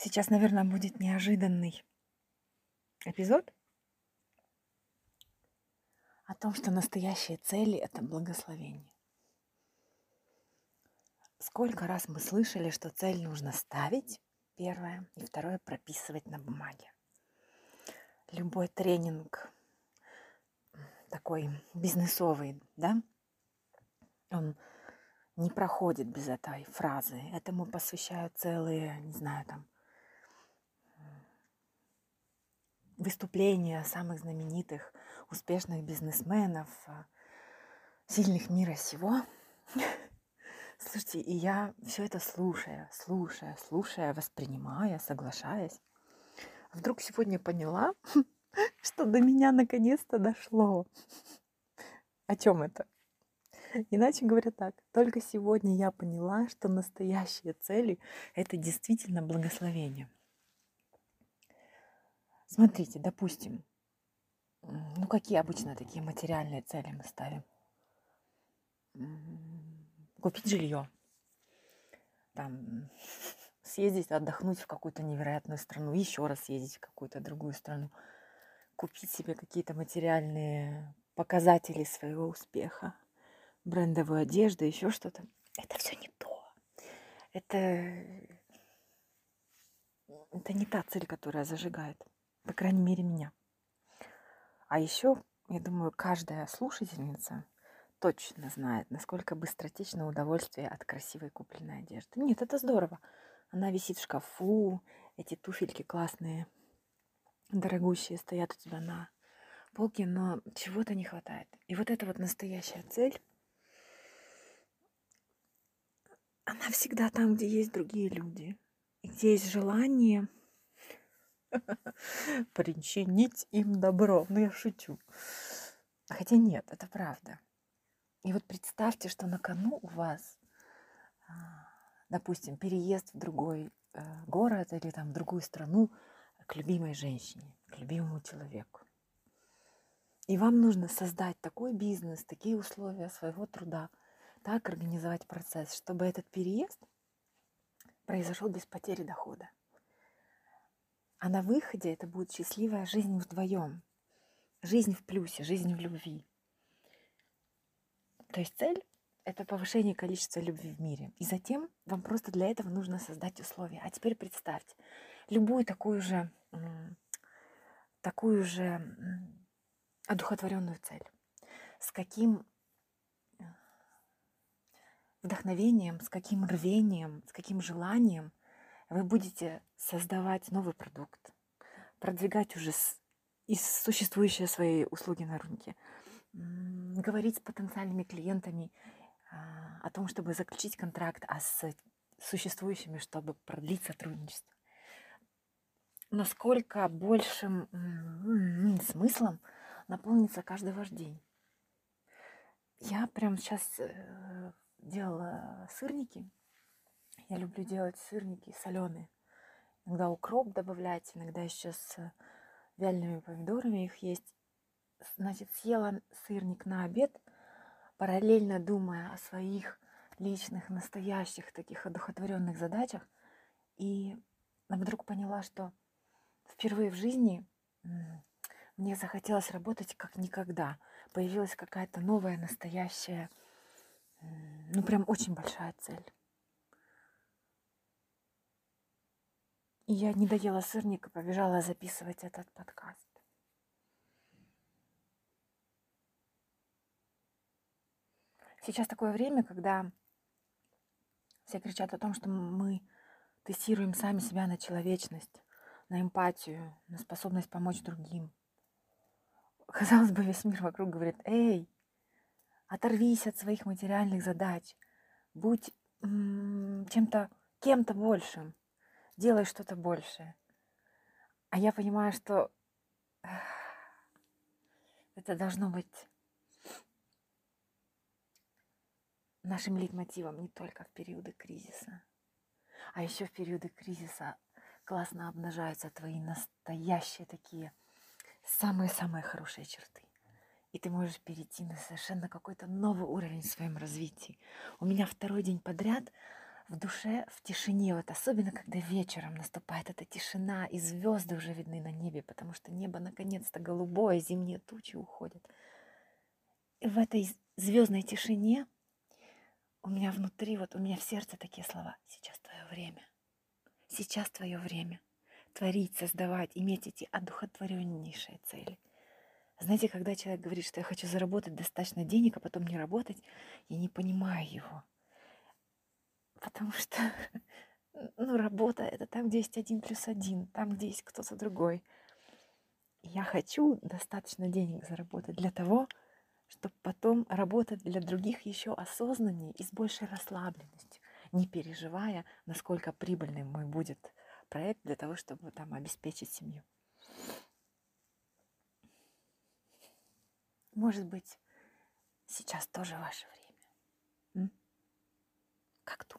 Сейчас, наверное, будет неожиданный эпизод о том, что настоящие цели – это благословение. Сколько раз мы слышали, что цель нужно ставить, первое, и второе – прописывать на бумаге. Любой тренинг такой бизнесовый, да, он не проходит без этой фразы. Этому посвящают целые, не знаю, там, выступления самых знаменитых, успешных бизнесменов, а, сильных мира сего. Слушайте, и я все это слушая, слушая, слушая, воспринимая, соглашаясь, вдруг сегодня поняла, что до меня наконец-то дошло. О чем это? Иначе говоря так, только сегодня я поняла, что настоящие цели – это действительно благословение. Смотрите, допустим, ну какие обычно такие материальные цели мы ставим? Купить жилье, там, съездить отдохнуть в какую-то невероятную страну, еще раз съездить в какую-то другую страну, купить себе какие-то материальные показатели своего успеха, брендовую одежду, еще что-то. Это все не то. Это, это не та цель, которая зажигает по крайней мере, меня. А еще, я думаю, каждая слушательница точно знает, насколько быстротечно удовольствие от красивой купленной одежды. Нет, это здорово. Она висит в шкафу, эти туфельки классные, дорогущие, стоят у тебя на полке, но чего-то не хватает. И вот эта вот настоящая цель, она всегда там, где есть другие люди, где есть желание – причинить им добро. Ну, я шучу. Хотя нет, это правда. И вот представьте, что на кону у вас, а, допустим, переезд в другой э, город или там в другую страну к любимой женщине, к любимому человеку. И вам нужно создать такой бизнес, такие условия своего труда, так организовать процесс, чтобы этот переезд произошел без потери дохода. А на выходе это будет счастливая жизнь вдвоем. Жизнь в плюсе, жизнь в любви. То есть цель – это повышение количества любви в мире. И затем вам просто для этого нужно создать условия. А теперь представьте, любую такую же, такую же одухотворенную цель. С каким вдохновением, с каким рвением, с каким желанием вы будете создавать новый продукт, продвигать уже из существующие свои услуги на рынке, говорить с потенциальными клиентами а, о том, чтобы заключить контракт, а с существующими, чтобы продлить сотрудничество. Насколько большим смыслом наполнится каждый ваш день. Я прямо сейчас э, делала сырники я люблю делать сырники соленые. Иногда укроп добавлять, иногда еще с вялеными помидорами их есть. Значит, съела сырник на обед, параллельно думая о своих личных, настоящих таких одухотворенных задачах. И вдруг поняла, что впервые в жизни мне захотелось работать как никогда. Появилась какая-то новая, настоящая, ну прям очень большая цель. И я не доела сырник и побежала записывать этот подкаст. Сейчас такое время, когда все кричат о том, что мы тестируем сами себя на человечность, на эмпатию, на способность помочь другим. Казалось бы, весь мир вокруг говорит, эй, оторвись от своих материальных задач, будь чем-то, кем-то большим делай что-то большее. А я понимаю, что это должно быть нашим лейтмотивом не только в периоды кризиса, а еще в периоды кризиса классно обнажаются твои настоящие такие самые-самые хорошие черты. И ты можешь перейти на совершенно какой-то новый уровень в своем развитии. У меня второй день подряд в душе, в тишине, вот особенно когда вечером наступает эта тишина, и звезды уже видны на небе, потому что небо наконец-то голубое, зимние тучи уходят. И в этой звездной тишине у меня внутри, вот у меня в сердце такие слова. Сейчас твое время. Сейчас твое время. Творить, создавать, иметь эти одухотвореннейшие цели. Знаете, когда человек говорит, что я хочу заработать достаточно денег, а потом не работать, я не понимаю его. Потому что ну, работа — это там, где есть один плюс один, там, где есть кто-то другой. Я хочу достаточно денег заработать для того, чтобы потом работать для других еще осознаннее и с большей расслабленностью, не переживая, насколько прибыльным мой будет проект для того, чтобы там обеспечить семью. Может быть, сейчас тоже ваше время. М? Как думаете?